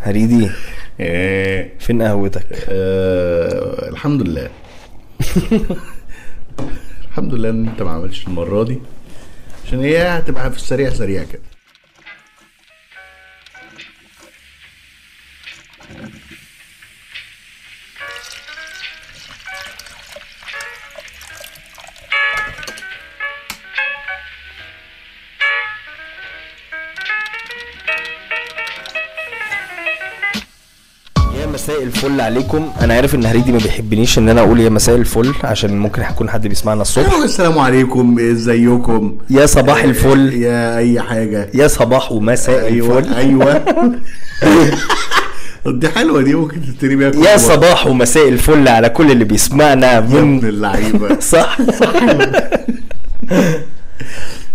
هريدي إيه. فين قهوتك؟ آه الحمد لله. الحمد لله إن أنت ما عملتش المرة دي. عشان هي هتبقى في السريع سريع كده. مساء الفل عليكم. أنا عارف إن هريدي ما بيحبنيش إن أنا أقول يا مساء الفل عشان ممكن يكون حد بيسمعنا الصبح. السلام عليكم. إزيكم؟ يا صباح الفل. يا أي حاجة. يا صباح ومساء أيوه الفل. أيوه. دي حلوة دي ممكن تبتدي بيها يا. صباح ومساء الفل على كل اللي بيسمعنا يا ابن من اللعيبة. صح.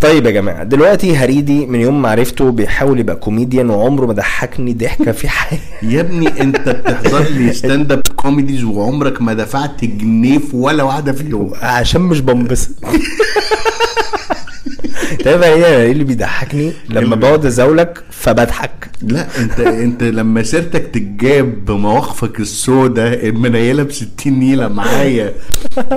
طيب يا جماعة دلوقتي هريدي من يوم ما عرفته بيحاول يبقى كوميديان وعمره ما ضحكني ضحكة في حياتي. يا ابني انت بتحضر لي stand-up comedies وعمرك ما دفعت جنيه في ولا واحدة فيهم عشان مش بنبسط. تعرف إيه اللي بيضحكني؟ لما بقعد أزاولك فبضحك. لا أنت أنت لما سيرتك تتجاب بمواقفك السوداء المنيلة ب 60 نيلة معايا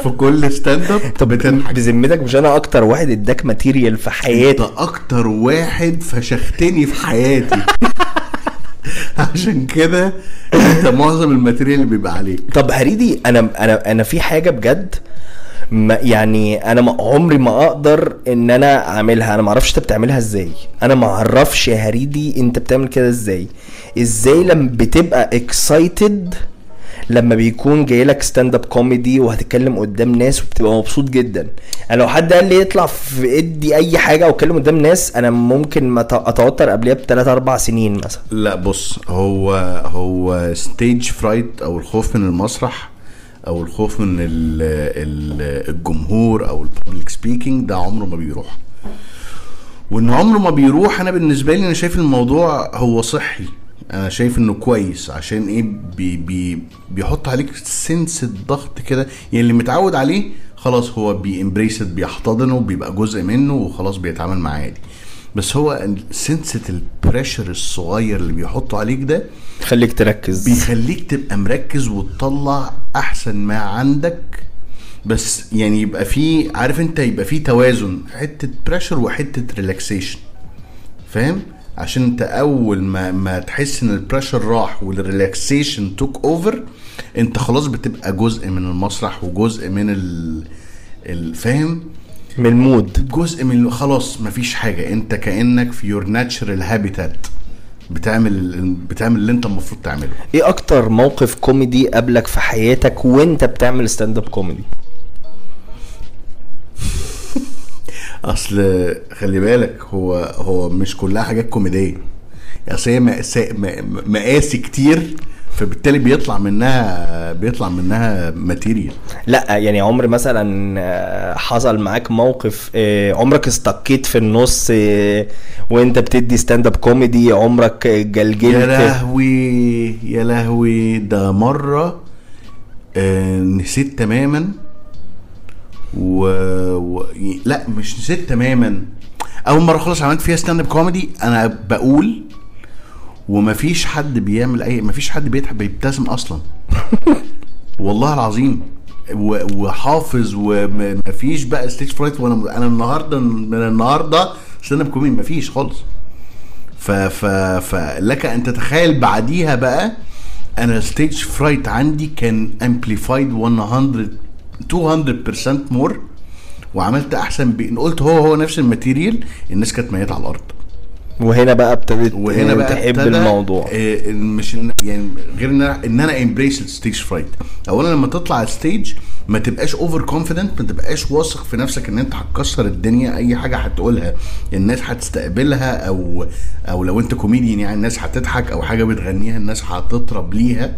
في كل stand-up طب بذمتك مش أنا أكتر واحد إداك material أنت في حياتي أكتر واحد فشختني في حياتي. عشان كده أنت معظم ال material اللي بيبقى عليك. طب هريدي أنا أنا أنا في حاجة بجد ما يعني أنا ما عمري ما أقدر إن أنا أعملها. أنا ما أعرفش أنت بتعملها إزاي. أنا ما أعرفش يا هريدي أنت بتعمل كده إزاي. إزاي لما بتبقى excited لما بيكون جاي لك stand-up comedy وهتتكلم قدام ناس وبتبقى مبسوط جدا. أنا لو حد قال لي اطلع في ادي أي حاجة أو اتكلم قدام ناس أنا ممكن أتوتر قبلها بثلاث أربع سنين مثلا. لا بص هو هو stage fright أو الخوف من المسرح أو الخوف من ال ال الجمهور أو ال public speaking ده عمره ما بيروح. وإن عمره ما بيروح أنا بالنسبة لي أنا شايف الموضوع هو صحي. أنا شايف إنه كويس عشان إيه؟ بي بي بيحط عليك سنة الضغط كده. يعني اللي متعود عليه خلاص هو بي embrace بيحتضنه بيبقى جزء منه وخلاص بيتعامل معاه عادي. بس هو سنة ال pressure الصغير اللي بيحطه عليك ده خليك تركز. بيخليك تبقى مركز وتطلع أحسن ما عندك. بس يعني يبقى في عارف انت يبقى في توازن حتة pressure وحتة relaxation فاهم؟ عشان انت أول ما ما تحس إن ال pressure راح وال relaxation took over انت خلاص بتبقى جزء من المسرح وجزء من ال الفاهم من ال mood. جزء من خلاص مفيش حاجة. انت كأنك في your natural habitat بتعمل بتعمل اللي انت المفروض تعمله. إيه أكتر موقف كوميدي قابلك في حياتك وانت بتعمل stand-up comedy اصل خلي بالك هو هو مش كلها حاجات كوميدية. اصل هي مآسي كتير فبالتالي بيطلع منها بيطلع منها material لا يعني عمر مثلا آه، حصل معاك موقف آه، عمرك اتسقفت في النص آه، وانت بتدي stand-up comedy عمرك ما لجلجت لهوي يا لهوي ده مرة نسيت تماما و... و... لا مش نسيت تماما. أول مرة خالص عملت فيها stand-up comedy أنا بقول ومفيش حد بيعمل أي مفيش حد بيضحك بيبتسم أصلا. والله العظيم. وحافظ ومفيش بقى stage fright وأنا أنا النهارده من النهارده stand-up comedy مفيش خالص. ف ف فلك أن تتخيل بعديها بقى أنا stage fright عندي كان amplified 100 200% more وعملت أحسن ب... قلت هو هو نفس ال material. الناس كانت ميتة على الأرض. وهنا بقى ابتديت وهنا بقى تحب الموضوع. آه، مش إن يعني غير إن أنا إن أنا embrace ال stage fright اولا لما تطلع على ال stage ما تبقاش overconfident ما تبقاش واثق في نفسك إن أنت هتكسر الدنيا أي حاجة هتقولها الناس هتستقبلها أو أو لو أنت كوميديان يعني الناس هتضحك أو حاجة بتغنيها الناس هتطرب ليها.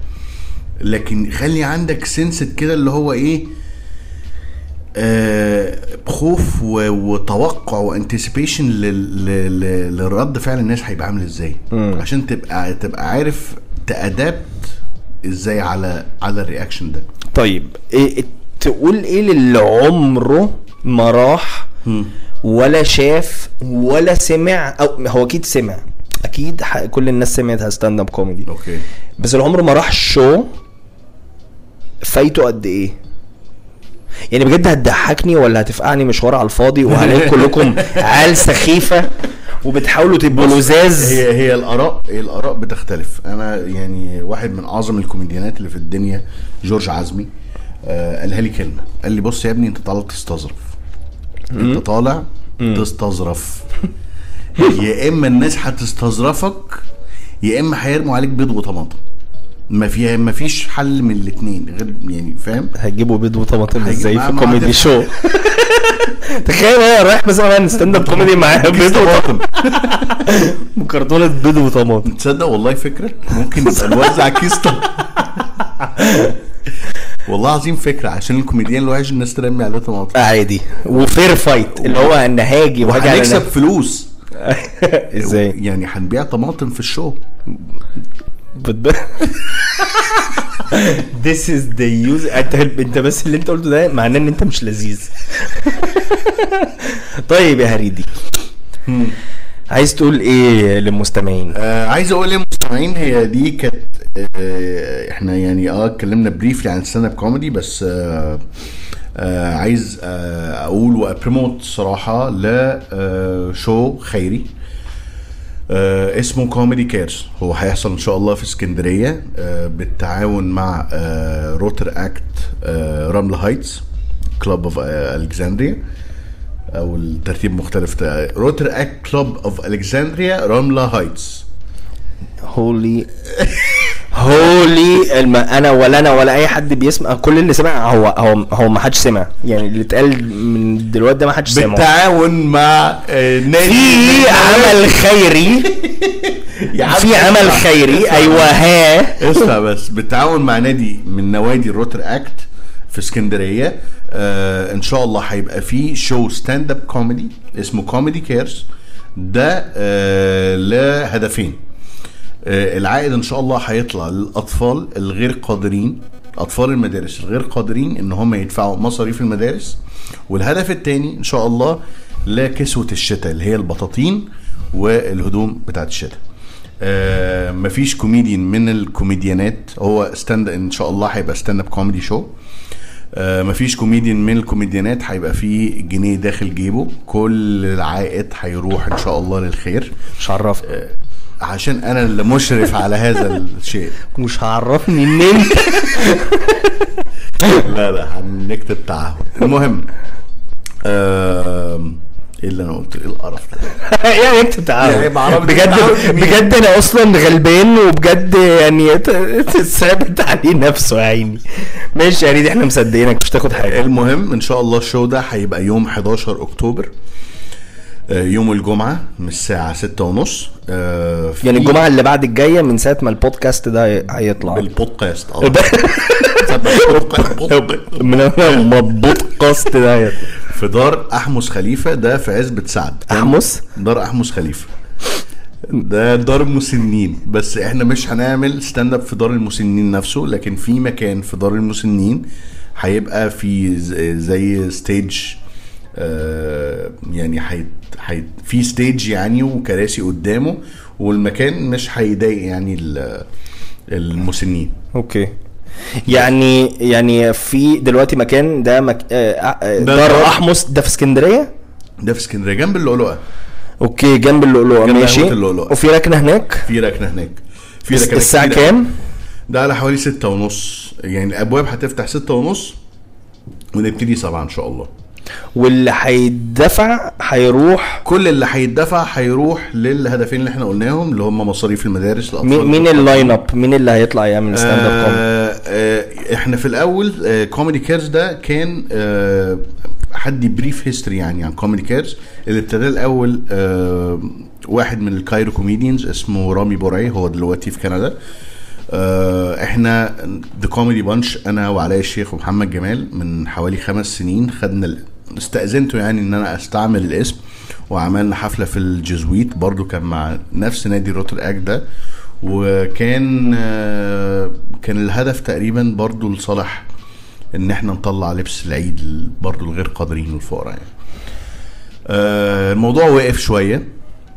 لكن خلي عندك سنة كده اللي هو إيه آه خوف و- وتوقع و anticipation للرد فعل الناس هيبقى عامل إزاي. مم. عشان تبقى تبقى عارف ت adapt إزاي على على ال reaction ده. طيب إيه تقول إيه للي عمره ما راح ولا شاف ولا سمع؟ أو هو أكيد سمع. أكيد كل الناس سمعت stand-up comedy okay. بس اللي عمره ما راح ال show فايته قد إيه؟ يعني بجد هتضحكني ولا هتفقعني مشوار على الفاضي وهلاقي كلكم عيال سخيفة وبتحاولوا تبقوا لزاز؟ هي هي الاراء هي الآراء بتختلف. أنا يعني واحد من أعظم الكوميديانات اللي في الدنيا جورج عزمي. آه قالها لي كلمة. قال لي بص يا ابني أنت طالع تستظرف. أنت طالع تستظرف. يا إما الناس هتستظرفك يا إما هيرموا عليك بيض وطماطم. ما فيها ما فيش حل من الاثنين غير يعني فاهم؟ هتجيبوا بيض وطماطم إزاي في comedy. show؟ تخيل أنا رايح مثلا stand-up comedy معاه بيض وطماطم. وكرتونه بيض وطماطم. تصدق والله فكرة؟ ممكن نبقى نوزع كيس والله عظيم فكرة عشان الكوميديان الوحش الناس ترمي عليه طماطم. عادي. و fair fight اللي هو ان هاجي وهاجي على وهنكسب فلوس. إزاي؟ يعني هنبيع طماطم في ال show. This is the use. انت أنت بس اللي أنت قلته ده معناه إن أنت مش لذيذ. طيب يا هريدي. عايز تقول إيه للمستمعين؟ آه عايز أقول للمستمعين؟ هي دي كانت آه إحنا يعني آه اتكلمنا briefly عن stand-up comedy بس آه آه عايز آه أقول وا promote صراحة ل آه خيري. آه اسمه Comedy Cares هو هيحصل إن شاء الله في اسكندرية آه بالتعاون مع آه Rotaract آه Ramleh Heights Club of Alexandria أو الترتيب مختلف. Rotaract Club of Alexandria Ramleh Heights هولي هولي الم... أنا ولا أنا ولا أي حد بيسمع كل اللي سمع هو هو هو ما حدش سمع. يعني اللي اتقال من دلوقتي ده ما حدش سمع بالتعاون مع آه، نادي في عمل خيري. في عمل. خيري. أيوه. ها. اسمع بس. بالتعاون مع نادي من نوادي ال Rotaract في اسكندرية آه إن شاء الله هيبقى في show stand-up comedy اسمه Comedy Cares ده آه لهدفين. العائد إن شاء الله هيطلع للأطفال الغير قادرين أطفال المدارس الغير قادرين إن هم يدفعوا مصاريف المدارس. والهدف الثاني إن شاء الله لكسوه الشتاء اللي هي البطاطين والهدوم بتاعت الشتاء. آه مفيش كوميديان من الكوميديانات هو stand إن شاء الله هيبقى stand-up comedy show آه مفيش كوميديان من الكوميديانات هيبقى فيه جنيه داخل جيبه كل العائد هيروح إن شاء الله للخير. مش عرفني آه عشان أنا اللي مشرف على هذا الشيء. مش عرفني إن أنت. لا لا هنكتب تعهد. المهم إيه اللي أنا قلته؟ إيه القرف ده؟ يعني اكتب تعاون يعني بجد؟ بجد أنا أصلا غلبان وبجد يعني صعبت عليه نفسه يا عيني. ماشي يا هريدي إحنا مصدقينك مش تاخد حاجة. المهم إن شاء الله ال show ده هيبقى يوم 11 أكتوبر. يوم الجمعة من الساعة ستة ونص آه، في- يعني الجمعة اللي بعد الجاية من ساعة ما البودكاست ده هي- هيطلع. بالبودكاست آه. البودكاست ده هيطلع. في دار أحمس خليفة ده في عزبة سعد. أحمس؟ دار أحمس خليفة. ده دار مسنين بس إحنا مش هنعمل stand-up في دار المسنين نفسه لكن في مكان في دار المسنين هيبقى في زي stage آه يعني حي... حي... في stage يعني وكراسي قدامه والمكان مش هيضايق يعني ال- المسنين. okay. يعني يعني في دلوقتي مكان ده مك... آه، آه، دار أحمس ده في اسكندرية؟ ده في اسكندرية جنب اللؤلؤه okay جنب اللؤلؤه ماشي. قهوة اللؤلؤة. وفي ركنة هناك؟ في ركنة هناك. في ركنة الساعة. كام؟ ده على حوالي ستة ونص. يعني الأبواب هتفتح ستة ونص ونبتدي سبعة إن شاء الله. واللي هيدفع هيروح كل اللي هيدفع هيروح للهدفين اللي إحنا قلناهم اللي هم مصاريف المدارس مين مين ال line-up مين اللي هيطلع يعمل stand-up comedy آه آه إحنا في الأول آه Comedy Cares ده كان آه حد brief history يعني عن Comedy Cares اللي ابتدى الأول آه واحد من ال Cairo Comedians اسمه رامي بوراي هو دلوقتي في كندا. آه إحنا The Comedy Bunch أنا وعلاء الشيخ ومحمد جمال من حوالي خمس سنين خدنا استأذنته يعني إن أنا أستعمل الاسم وعملنا حفلة في الجزويت برضو كان مع نفس نادي Rotaract ده. وكان آه، كان الهدف تقريبا برضو لصالح إن إحنا نطلع لبس العيد برضو الغير قادرين والفقراء يعني. آه، الموضوع وقف شوية.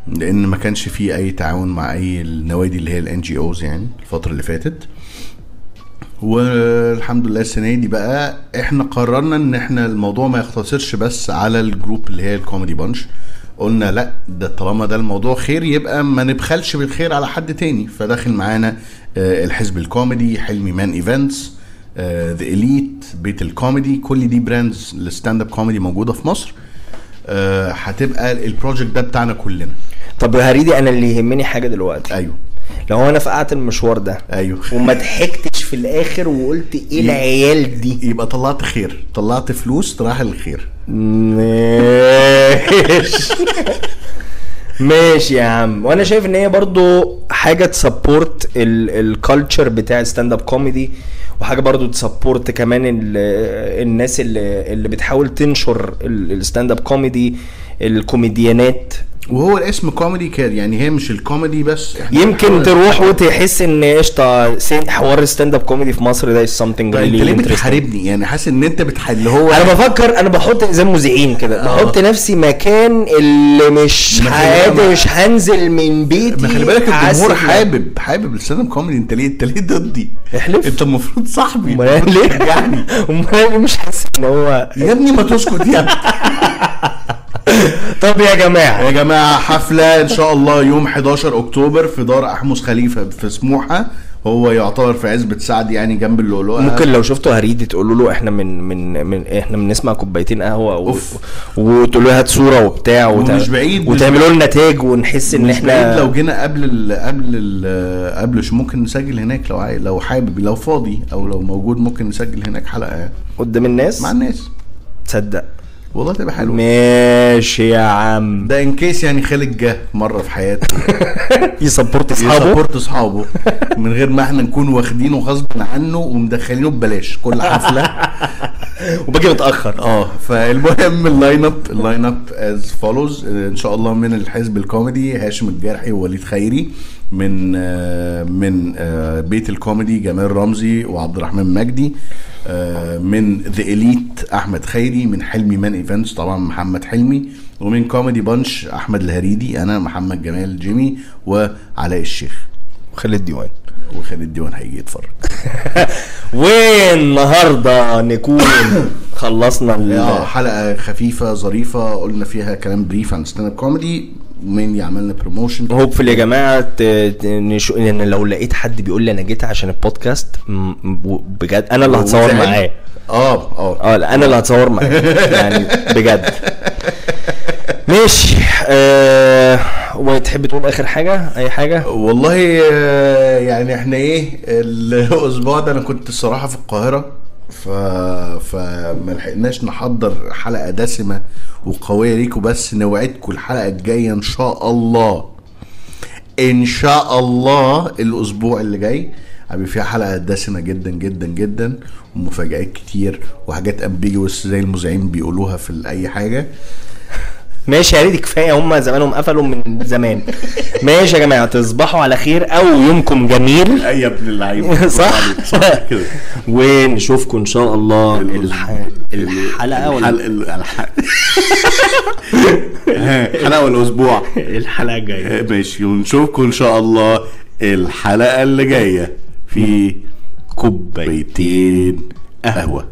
لأن ما كانش فيه أي تعاون مع أي النوادي اللي هي ال NGOs يعني الفترة اللي فاتت. والحمد لله السنة دي بقى إحنا قررنا إن إحنا الموضوع ما يقتصرش بس على ال group اللي هي ال Comedy Bunch قلنا لأ ده طالما ده الموضوع خير يبقى ما نبخلش بالخير على حد تاني. فداخل معانا آه، الحزب الكوميدي حلمي مان Events The Elite بيت الكوميدي. كل دي brands ال stand-up comedy موجودة في مصر. آه، هتبقى ال project ده بتاعنا كلنا. طب يا هريدي أنا اللي يهمني حاجة دلوقتي. أيوه. لو أنا فقعت المشوار ده أيوه. وما ضحكتش في الآخر وقلت إيه العيال دي؟ يبقى طلعت خير. طلعت فلوس راح للخير ماشي. ماشي يا عم. وأنا شايف إن هي برضو حاجة تسبورت الكالتشر بتاع الستاند اب كوميدي وحاجة برضو تسبورت كمان ال- الناس اللي اللي بتحاول تنشر الستاند اب كوميدي الكوميديانات. وهو الاسم كوميدي كان يعني هي مش الكوميدي بس إحنا يمكن تروح وتحس ان قشطة حوار الستاند اب كوميدي في مصر ده is something طيب انت ليه بتحاربني يعني حاسس ان انت بتحل هو أنا بفكر أنا بحط زي المذيعين كده آه. بحط نفسي مكان اللي مش حياتي بالك- مش هنزل من بيتي ما خلي بالك الجمهور حابب حابب الستاند اب كوميدي انت ليه انت ليه ضدي احلف. انت المفروض صاحبي امال ليه تشجعني. امال مش حاسس إن هو يا ابني ما تسكت يا ابني طب يا جماعة. يا جماعة حفلة إن شاء الله يوم 11 أكتوبر في دار أحمس خليفة في سموحة. هو يعتبر في عزبة سعد يعني جنب اللؤلؤة. ممكن لو شفتوا هريدي تقولوا له إحنا من من من إحنا بنسمع كوبايتين قهوة و... أوف. وتقولوا له هات صوره وبتاع وت... ومش بعيد- وتعملوا لنا تاج ونحس إن مش إحنا بعيد لو جينا قبل ال قبل ال قبل شو ممكن نسجل هناك لو عاي... لو حابب لو فاضي أو لو موجود ممكن نسجل هناك حلقة. يعني قدام الناس؟ مع الناس. تصدق. والله تبقى حلوة. ماشي يا عم. ده in case يعني خالد جه مرة في حياته. ي support أصحابه. ي support أصحابه. من غير ما إحنا نكون واخدينه غصب عنه ومدخلينه ببلاش. كل حفلة. وباجي متأخر. آه فالمهم ال line up ال line up as follows إن شاء الله من الحزب الكوميدي هاشم الجرحي ووليد خيري من آه، من آه، بيت الكوميدي جمال رمزي وعبد الرحمن مجدي. من The Elite أحمد خيري من Helmy Man Events طبعا محمد حلمي ومن Comedy Punch أحمد الهريدي أنا محمد جمال جيمي وعلاء الشيخ. خالد ديوان. وخالد ديوان هيجي يتفرج. والنهارده نكون؟ خلصنا ال- آه حلقة خفيفة ظريفة قلنا فيها كلام brief عن stand up comedy ومين عملنا promotion hopefully يا جماعة نشو... ان لو لقيت حد بيقول لي أنا جيت عشان البودكاست بجد أنا اللي هتصور. معاه. آه آه. آه لا أنا اللي هتصور معاه. يعني بجد. ماشي آه وتحب تقول آخر حاجة؟ أي حاجة؟ والله آه، يعني إحنا إيه الأسبوع ده أنا كنت الصراحة في القاهرة. ف فما لحقناش نحضر حلقة دسمة وقوية ليكم بس نوعدكم الحلقة الجاية إن شاء الله. إن شاء الله الأسبوع اللي جاي هيبقى فيها حلقة دسمة جدا جدا جدا ومفاجآت كتير وحاجات امبيجوس زي المذيعين بيقولوها في أي حاجة. ماشي يا ريت كفاية هم زمانهم قفلوا من زمان. ماشي يا جماعة تصبحوا على خير أو يومكم جميل. أي يا ابن اللعيبة. صح؟ صح كده. ونشوفكم إن شاء الله الح... الحلقة ولا الحلقة الحلقة والأسبوع. الحلقة الجاية. ماشي. ونشوفكم إن شاء الله الحلقة اللي جاية في كوبايتين قهوة.